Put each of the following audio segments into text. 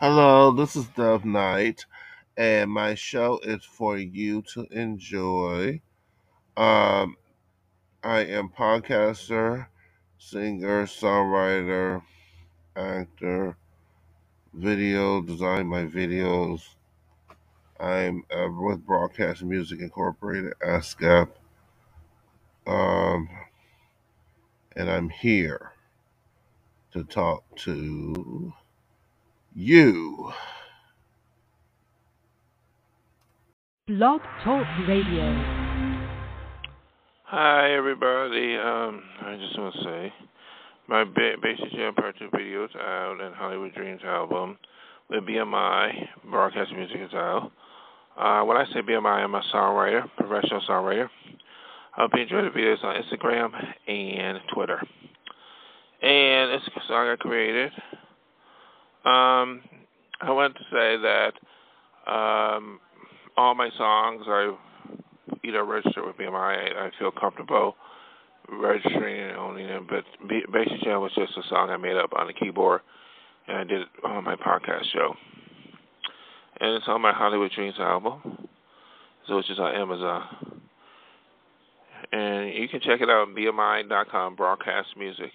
Hello, this is Dove Night, and my show is for you to enjoy. Um, I am podcaster, singer, songwriter, actor, video, design my videos. I'm uh, with Broadcast Music Incorporated, ASCAP, um, and I'm here to talk to you. Blog Talk Radio. Hi, everybody. Um, I just want to say my ba- Basic Jam Part 2 video is out and Hollywood Dreams album with BMI, Broadcast Music is out. Uh, when I say BMI, I'm a songwriter, professional songwriter. I hope you enjoy the videos on Instagram and Twitter. And it's a song I created. Um, I want to say that um, all my songs I either registered with BMI. I, I feel comfortable registering and owning them, but Basic Jam was just a song I made up on the keyboard, and I did it on my podcast show. And it's on my Hollywood Dreams album, so which is on Amazon. And you can check it out on BMI.com, broadcast music,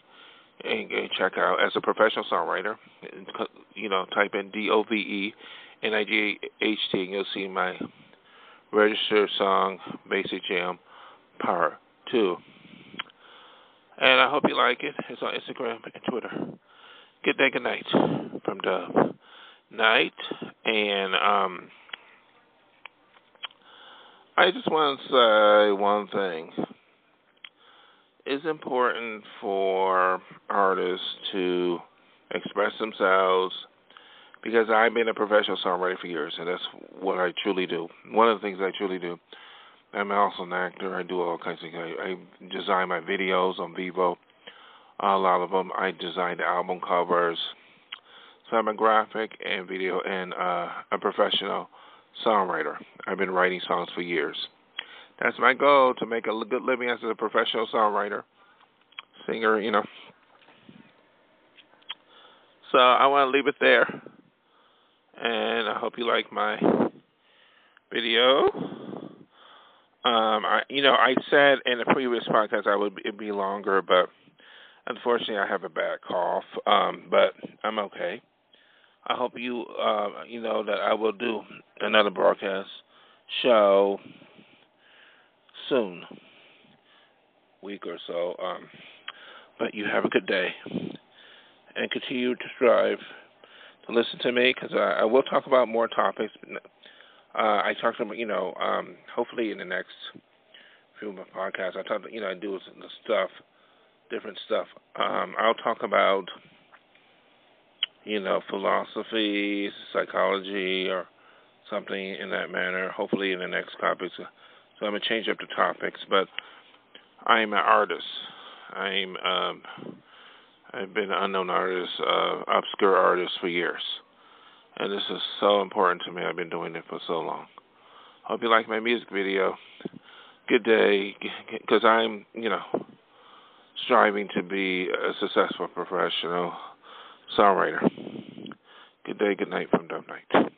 and, and check out as a professional songwriter. You know, type in D O V E N I G H T, and you'll see my registered song, Basic Jam, Part 2. And I hope you like it. It's on Instagram and Twitter. Good day, good night from Dove Night. And um, I just want to say one thing. Important for artists to express themselves because I've been a professional songwriter for years, and that's what I truly do. One of the things I truly do. I'm also an actor. I do all kinds of things. I, I design my videos on Vevo. A lot of them. I design album covers. So I'm a graphic and video and uh, a professional songwriter. I've been writing songs for years. That's my goal to make a good living as a professional songwriter, singer, you know. So I want to leave it there and I hope you like my video. Um, I, you know, I said in the previous podcast I would it'd be longer, but unfortunately I have a bad cough. Um, but I'm okay. I hope you, uh, you know, that I will do another broadcast show soon, week or so. Um, but you have a good day and continue to strive to listen to me because I, I will talk about more topics. Uh, I talked about, you know, um, hopefully in the next few podcasts, I talk, you know, I do the stuff, different stuff. Um, I'll talk about, you know, philosophy, psychology, or something in that manner. Hopefully in the next topics. So I'm gonna change up the topics, but I'm an artist. I'm um, I've been an unknown artist, uh, obscure artist for years. And this is so important to me. I've been doing it for so long. Hope you like my music video. Good day, because I'm, you know, striving to be a successful professional songwriter. Good day, good night from Dove Night.